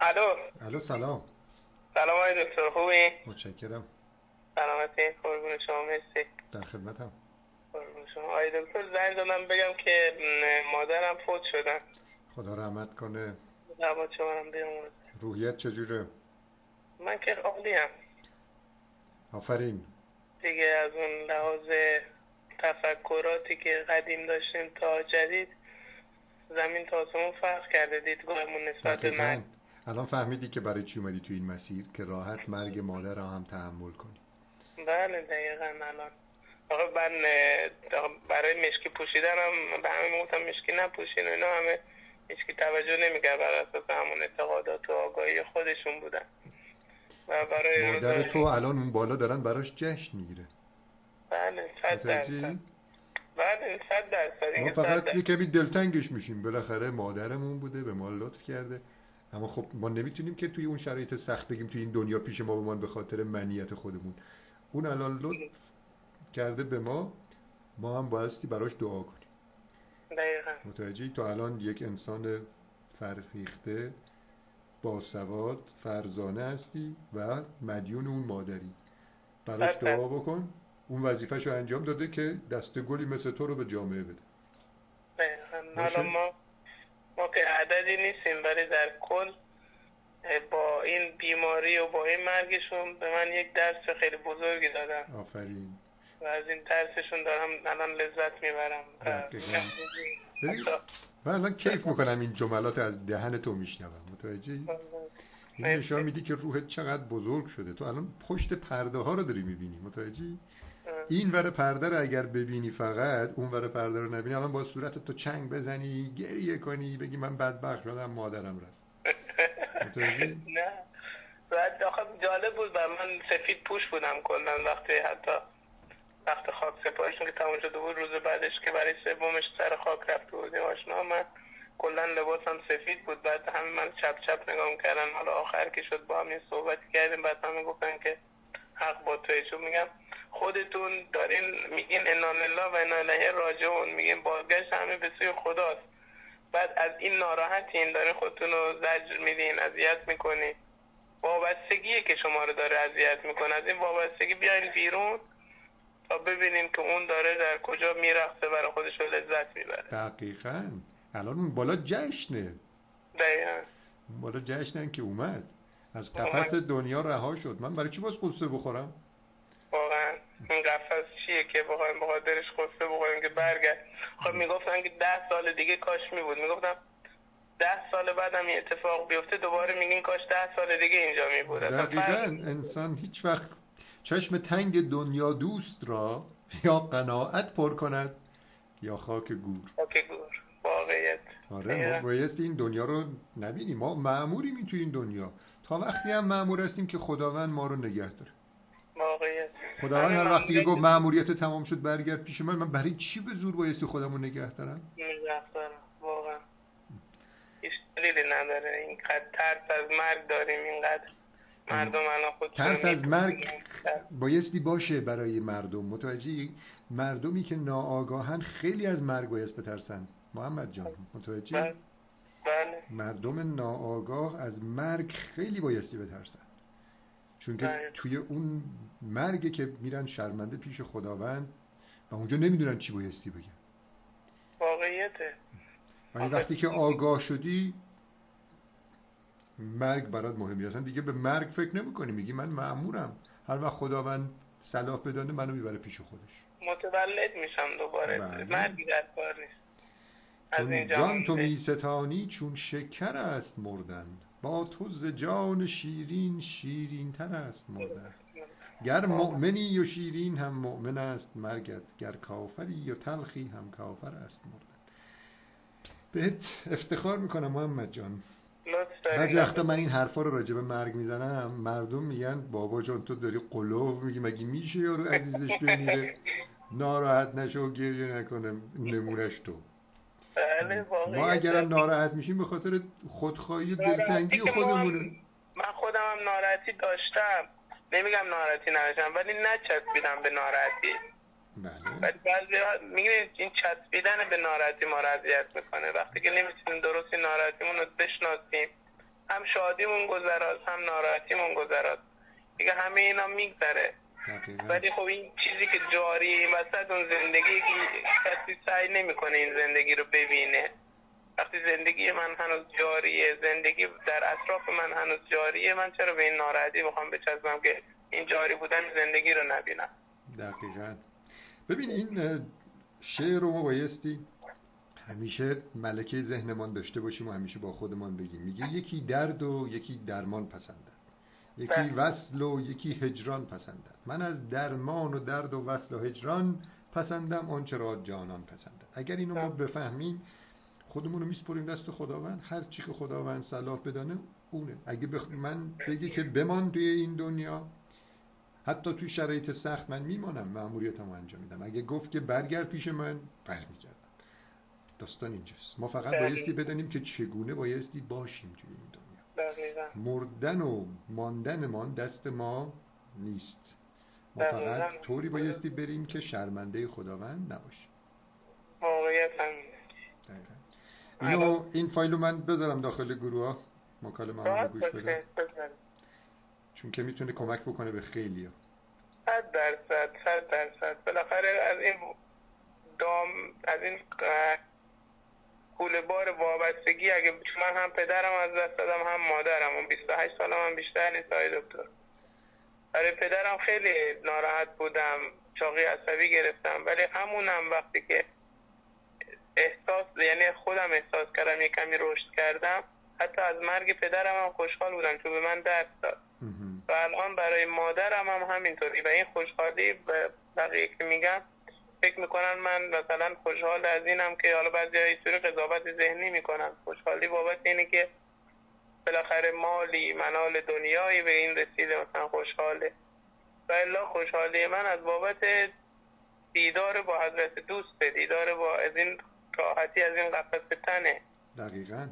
الو. الو سلام. سلام آقای دکتر خوبی؟ متشکرم. سلامتی قربون شما مرسی. در خدمتم. قربون شما. آقای دکتر زنگ دادم بگم که مادرم فوت شدن خدا رحمت کنه. دعوت شما هم بیامرد روحیت چجوره؟ من که عالی هم آفرین. دیگه از اون لحاظ تفکراتی که قدیم داشتیم تا جدید زمین تا آسمون فرق کرده. دیدگاهمون نسبت به دقیقاً. الان فهمیدی که برای چی اومدی تو این مسیر که راحت مرگ مادر را هم تحمل کنی؟ بله دقیقا الان. آقا من برای مشکی پوشیدنم به همه گفتم مشکی نپوشین و اینا همه مشکی توجه نمی‌کرد بر اساس همون اعتقادات و آگاهی خودشون بودن. و برای مادر تو الان اون بالا دارن براش جشن می‌گیره. بله صد درصد؟ بله صد درصد. ما فقط. یه کمی دلتنگش میشیم. بالاخره مادرمون بوده به ما لطف کرده. اما خب ما نمی‌تونیم که توی اون شرایط سخت بگیم توی این دنیا پیش ما بمان به خاطر منیت خودمون. اون الان لطف کرده به ما ما هم بایستی براش دعا کنیم. دقیقا. متوجهی؟ تو الان یک انسان فرهیخته باسواد فرزانه هستی و مدیون اون مادری. براش بله. دعا بکن اون وظیفهش رو انجام داده که دست گلی مثل تو رو به جامعه بده. حالا ما ما که عددی نیستیم ولی در کل با این بیماری و با این مرگشون به من یک درس خیلی بزرگی دادن. آفرین. و از این درسشون دارم الان لذت می‌برم. من الان کیف می‌کنم این جملات از دهن تو میشنوم. متوجهی؟ این مرسی. نشان میدی که روحت چقدر بزرگ شده. تو الان پشت پرده ها رو داری می‌بینی. متوجهی؟ این ور پرده رو اگر ببینی فقط اون ور پرده رو نبینی الان با صورت تو چنگ بزنی گریه کنی بگی من بدبخت شدم مادرم رفت؟ نه. بعد جالب بود بر من سفید پوش بودم کلا وقتی حتی وقت خاک سپاریشون که تموم شده بود روز بعدش که برای سومش سر خاک رفته بودیم آشنا من کلا لباسم سفید بود. بعد همه من چپ چپ نگاه کردن حالا آخر که شد با هم یه صحبتی کردیم بعد همه گفتن که حق با توی چون میگم خودتون دارین میگین انا لله و انا الیه راجعون میگین بازگشت همه به سوی خداست. بعد از این ناراحتین دارین خودتون رو زجر میدین اذیت می‌کنین. وابستگیه که شما رو داره اذیت می‌کنه. از این وابستگی بیاین بیرون تا ببینیم که اون داره در کجا میرقصه برای خودش رو لذت می‌بره. دقیقا. الان اون بالا جشنه. دقیقا. بالا جشنن که اومد. از. قفس دنیا رها شد. من برای چی باز قصه بخورم؟ این قفس چیه که بخوایم بخاطرش قصه بخوریم که برگرد. خب می‌گفتن که ده سال دیگه کاش میبود. می‌گفتم ده سال بعدم یه اتفاق بیفته دوباره میگین کاش ده سال دیگه اینجا میبود. دقیقا انسان هیچ وقت چشم تنگ دنیا دوست را یا قناعت پر کند یا خاک گور. خاک گور. واقعیت. آره. ما بایستی این دنیا رو نبینیم. ما معموریم این توی این دنیا. تا وقتی هم معمور هستیم که خداوند ما رو نگه داره. خداوند هر وقتی که گفت معموریت تمام شد برگرد پیش من من برای چی به زور بایستی خودم رو نگه دارم؟ نگه دارم واقعا. هیچ دلیلی نداره. اینقدر ترس از مرگ داریم اینقدر مردم الان خودشون ترس از. مرگ بایستی باشه برای مردم. متوجهی؟ مردمی که ناآگاهن خیلی از مرگ بایست بترسن. محمد جان متوجهی؟ بله. بله. مردم ناآگاه از مرگ خیلی بایستی بترسن. چون که بله. توی اون مرگ که میرن شرمنده پیش خداوند و اونجا نمی‌دونن چی بایستی بگن. واقعیته. ولی وقتی که آگاه شدی مرگ برات مهمی اصلا دیگه به مرگ فکر نمی‌کنی. میگی من معمورم هر وقت خداوند صلاح بدانه منو می‌بره پیش خودش. متولد میشم دوباره. بله. مرگی در کار نیست. از چون این جان تو میستانی چون شکر است مردن. با تو ز جان شیرین شیرین تر است مردن گر مؤمنی و شیرین هم مؤمن است مرگت گر کافری و تلخی هم کافر است مردن. بهت افتخار می‌کنم محمد جان. بعضی وقتا من این حرفا رو راجع به مرگ می‌زنم مردم میگن بابا جان تو داری قلوب میگی مگه میشه یارو عزیزش بمیره؟ ناراحت نشه و گریه نکنه نمونش تو. بله ما اگرم ناراحت میشیم به خاطر خودخواهی دلتنگی خودمونه من خودم هم ناراحتی داشتم. نمیگم ناراحتی نداشتم ولی نچسبیدم به ناراحتی. بله. ولی بعضی میگه این چسبیدن به ناراحتی ما رو اذیت می‌کنه. وقتی که نمی‌تونیم درست ناراحتیمون رو بشناسیم هم شادیمون گذراد هم ناراحتیمون گذراد دیگه همه اینا میگذره. ولی خب این چیزی که جاریه این وسط اون زندگی کسی سعی نمی‌کنه این زندگی رو ببینه. وقتی زندگی من هنوز جاریه زندگی در اطراف من هنوز جاریه من چرا به این ناراحتی بخوام بچسبم که این جاری بودن زندگی رو نبینم؟ دقیقا. ببین این شعر رو ما بایستی همیشه ملکه ذهنمان داشته باشیم و همیشه با خودمان بگیم. میگه یکی درد و یکی درمان پسندد یکی بله. وصل و یکی هجران پسندد. من از درمان و درد و وصل و هجران پسندم آنچه را جانان پسندد. اگر اینو ما بله. بفهمیم خودمون رو میسپریم دست خداوند. هر چی که خداوند صلاح بدانه اونه. اگه بخ... من بگی که بمان توی این دنیا حتی توی شرایط سخت من میمانم مأموریتمو انجام میدم. اگه گفت که برگرد پیش من برمیگردم داستان اینجاست. ما فقط بایستی بدانیم که چگونه بایستی باشیم توی این دنیا. مردن و ماندنمان دست ما نیست. ما فقط طوری بایستی بریم که شرمنده خداوند نباشیم. واقعیت اینو این فایلو من بذارم داخل گروه ها. مکالمه رو گوش بدم چون که می‌تونه کمک بکنه به خیلی ها. صد درصد صد درصد. بالاخره از این دام از این کول بار وابستگی اگه من هم پدرم از دست دادم هم مادرم. و 28 سالم هم بیشتر نیست های دکتر. برای پدرم خیلی ناراحت بودم چاقی عصبی گرفتم. ولی همونم وقتی که احساس یعنی خودم احساس کردم یه کمی رشد کردم. حتی از مرگ پدرم هم خوشحال بودم چون به من درس داد. و الان برای مادرم هم همینطوری. و این خوشحالی بقیه که میگم فکر می‌کنن من مثلا خوشحال از اینم که حالا بعضی های طور قضاوت ذهنی می‌کنن. خوشحالی بابت اینه که بالاخره مالی منال دنیایی به این رسیده مثلا خوشحاله. و الا خوشحالی من از بابت دیدار با حضرت دوست دیدار با از این راحتی از این قفس تنه. دقیقا.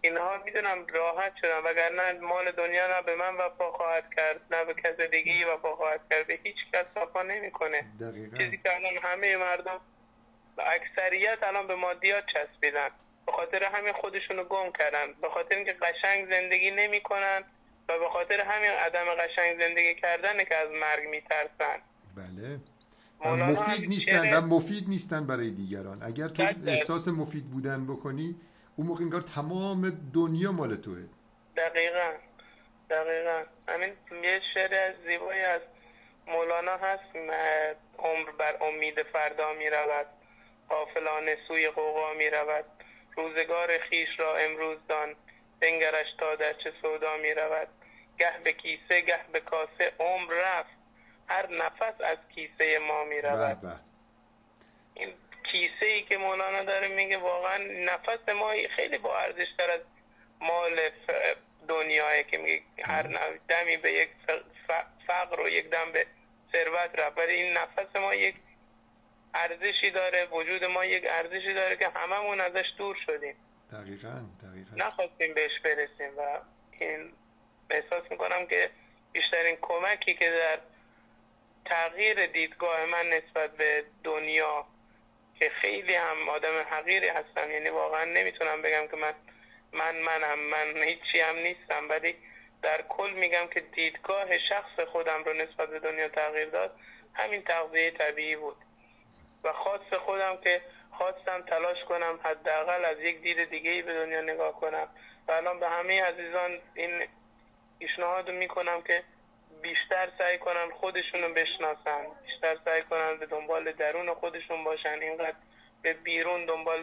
اینها می‌دونم راحت شدم وگرنه مال دنیا نه به من وفا خواهد کرد نه به کس دیگه وفا خواهد کرد. به هیچ کس وفا نمی‌کنه. چیزی که الان همه مردم اکثریت الان به مادیات چسبیدن. به خاطر همین خودشونو گم کردن. به خاطر اینکه قشنگ زندگی نمی‌کنن و به خاطر همین عدم قشنگ زندگی کردنه که از مرگ میترسن. بله. مفید نیستن و مفید نیستن برای دیگران. اگر تو احساس مفید بودن بکنی اون موقع انگار تمام دنیا مال توه. دقیقا. دقیقا. همین یه شعر زیبایی از مولانا هست عمر بر امید فردا می رود قافلانه سوی قوقا می رود روزگار خیش را امروز دان بنگرش تا در چه سودا می رود گه به کیسه گه به کاسه عمر رفت. هر نفس از کیسه ما می رود. این کیسه ای که مولانا داره میگه واقعا نفس ما خیلی با ارزش تر از مال دنیاه که میگه هر دمی به یک فقر و یک دم به ثروت رفت. ولی این نفس ما یک ارزشی داره وجود ما یک ارزشی داره که هممون ازش دور شدیم. دقیقا دقیقا. نخواستیم بهش برسیم و این احساس می‌کنم که بیشترین کمکی که در تغییر دیدگاه من نسبت به دنیا که خیلی هم آدم حقیری هستم. یعنی واقعا نمی‌تونم بگم که من من منم. من هیچی هم نیستم. ولی در کل میگم که دیدگاه شخص خودم رو نسبت به دنیا تغییر داد همین تغذیه طبیعی بود. و خاص خودم که خواستم تلاش کنم حداقل از یک دید دیگه ای به دنیا نگاه کنم. و الان به همه عزیزان این پیشنهاد می‌کنم که بیشتر سعی کنن خودشون رو بشناسن بیشتر سعی کنن به دنبال درون خودشون باشن. اینقدر به بیرون دنبال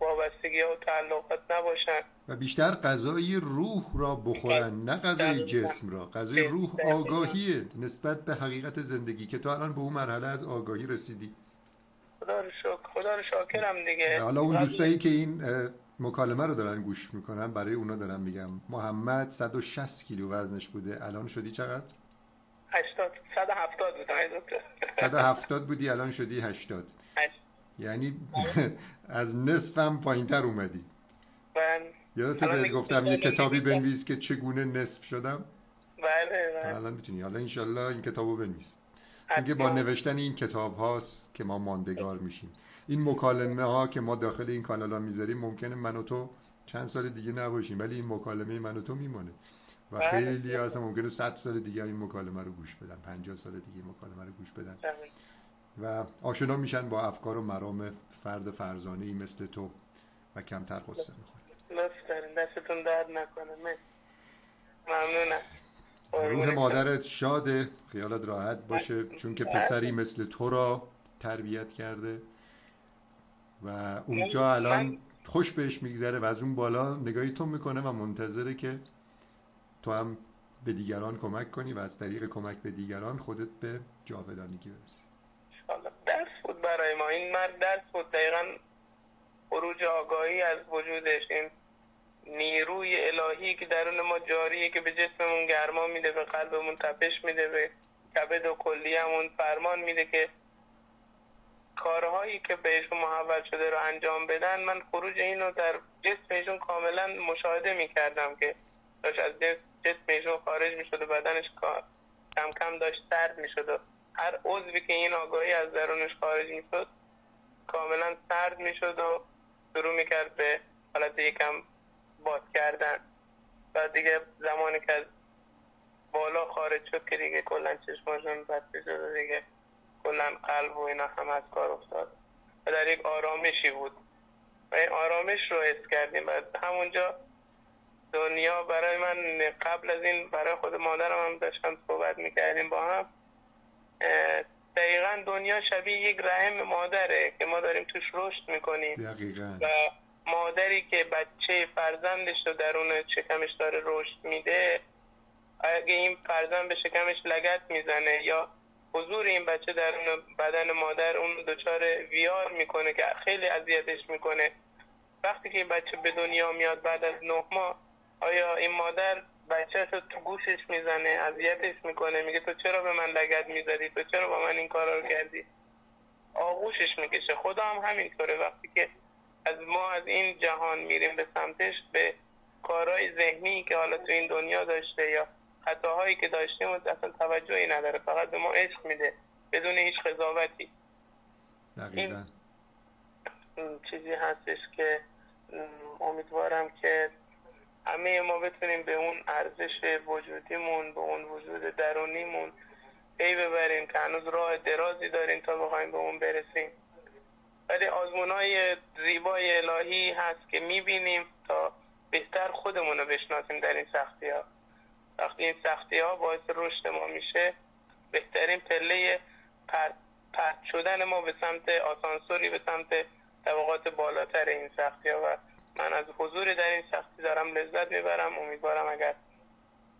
وابستگی و تعلقات نباشن. و بیشتر غذای روح را بخورن نه غذای جسم را. غذای روح آگاهیه نسبت به حقیقت زندگی. که تو الان به اون مرحله از آگاهی رسیدی. خدا رو شکر. خدا رو شاکرم دیگه. حالا اون دوستایی که این مکالمه رو دارن گوش می‌کنن برای اونا دارم میگم. محمد 160 کیلو وزنش بوده. الان شدی چقدر؟ 80 170 بود دکتر. 170 بودی الان شدی 80 یعنی از نصفم پایینتر اومدی. من یادت بهت گفتم یه کتابی بنویس که چگونه نصف شدم؟ بله بله. الان می‌تونی. حالا انشالله این کتابو بنویس. اینکه با نوشتن این کتاب هاست که ما ماندگار میشیم. این مکالمه ها که ما داخل این کانال ها می‌ذاریم ممکنه من و تو چند سال دیگه نباشیم ولی این مکالمه من و تو میمانه و بله. خیلی اصلا ممکنه صد سال دیگه این مکالمه رو گوش بدن پنجاه سال دیگه این مکالمه رو گوش بدن بله. و آشنا میشن با افکار و مرام فرد فرزانه ای مثل تو و کمتر قصه می‌خوره لطف دارین دستتون درد نکنه. ممنونم روح مادرت شاده خیالت راحت باشه چون که بله. پسری مثل تو را تربیت کرده و اونجا الان خوش بهش میگذره و از اون بالا نگاهی تو می‌کنه و منتظره که تو هم به دیگران کمک کنی و از طریق کمک به دیگران خودت به جاودانگی برسی. درس بود برای ما. این مرد درس بود. دقیقا خروج آگاهی از وجودش. این نیروی الهی که درون ما جاریه که به جسممون گرما میده به قلبمون تپش میده به کبد و کلیهمون فرمان میده که کارهایی که بهشون محول شده رو انجام بدن. من خروج اینو در جسم ایشون کاملا مشاهده می‌کردم که داشت از جسم خارج می‌شد و بدنش کم کم داشت سرد می‌شد و هر عضوی که این آگاهی از درونش خارج می‌شد کاملا سرد می‌شد و شروع می‌کرد به حالت یکم باد کردن. و دیگه زمانی که از بالا خارج شد که دیگه کلا چشماشون بسته شد و دیگه کلا قلب و اینا هم از کار افتاد. و در یک آرامشی بود. و این آرامش رو حس کردیم. و همونجا دنیا برای من قبل از این برای خود مادرم هم داشتم صحبت می‌کردیم با هم. دقیقا دنیا شبیه یک رحم مادره که ما داریم توش رشد می‌کنیم. دقیقا. و مادری که بچه فرزندش رو درون شکمش داره رشد میده اگه این فرزند به شکمش لگت می‌زنه یا حضور این بچه درون بدن مادر اون دچار ویار می‌کنه که خیلی اذیتش می‌کنه وقتی که این بچه به دنیا میاد بعد از نه ماه آیا این مادر بچه رو تو گوشش می‌زنه اذیتش می‌کنه؟ میگه تو چرا به من لگت می‌زدی؟ تو چرا با من این کارا رو کردی؟ آغوشش می‌کشه. خدا هم همینطوره. وقتی که از ما از این جهان میریم به سمتش به کارهای ذهنی که حالا تو این دنیا داشته یا خطاهایی که داشتیم و اصلا توجهی نداره. فقط به ما عشق میده بدون هیچ قضاوتی. این چیزی هستش که امیدوارم که همه ما بتونیم به اون ارزش وجودیمون به اون وجود درونیمون پی ببریم که هنوز راه درازی داریم تا بخوایم به اون برسیم. ولی آزمون های زیبای الهی هست که می‌بینیم تا بهتر خودمون رو بشناسیم در این سختی ها وقتی این سختی ها باعث رشد ما میشه بهترین پله پرت شدن ما به سمت آسانسوری به سمت طبقات بالاتر این سختی ها و من از حضور در این سختی دارم لذت می‌برم. امیدوارم اگر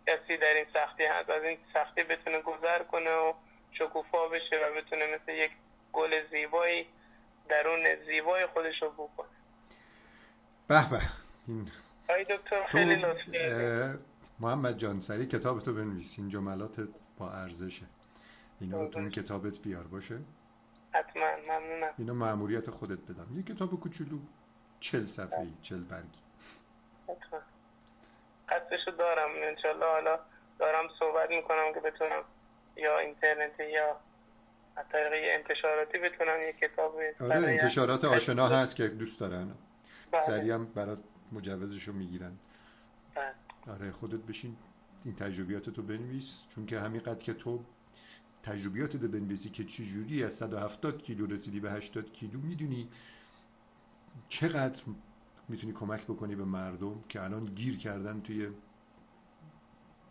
کسی در این سختی هست از این سختی بتونه گذر کنه و شکوفا بشه و بتونه مثل یک گل زیبایی درون زیبای خودش رو بو کنه. به به. آی دکتر خیلی لطف کردی. اه، محمد جان سری کتاب تو بنویس. این جملات با ارزشه. اینا رو تو کتابت بیار باشه؟ حتما ممنونم. اینا معمولیت خودت بدم. یه کتاب کوچولو. چل صفحه چل برگی. قصدشو دارم. انشالله حالا دارم صحبت می‌کنم که بتونم یا اینترنتی یا از طریق انتشاراتی بتونم یه کتاب آره انتشارات آشنا هست که دوست دارن. بله. سریع هم برات مجوزشو می‌گیرن. بله. آره خودت بشین این تجربیات تو بنویس. چون که همینقدر که تو تجربیات رو بنویسی که چجوری از 170 کیلو رسیدی به 80 کیلو می‌دونی چقدر می‌تونی کمک بکنی به مردم که الان گیر کردن توی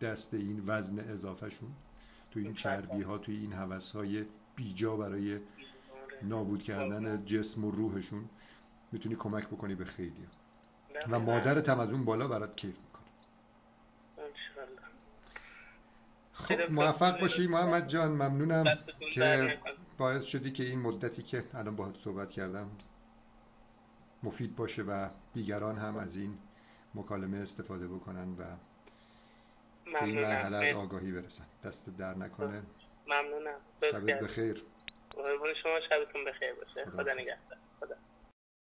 دست این وزن اضافهشون توی این چربی ها توی این هوس های بیجا برای نابود کردن جسم و روحشون می‌تونی کمک بکنی به خیلی. و مادرت هم از اون بالا برات کیف می‌کنه. خب موفق باشی. محمد جان ممنونم که. باعث شدی که این مدتی که الان باهات صحبت کردم مفید باشه و دیگران هم از این مکالمه استفاده بکنن و به این مرحله از آگاهی برسن. دست در نکنه. ممنونم. شبت. بخیر. قربون شما. شبتون بخیر باشه. خدا خدا نگهدار. خدا.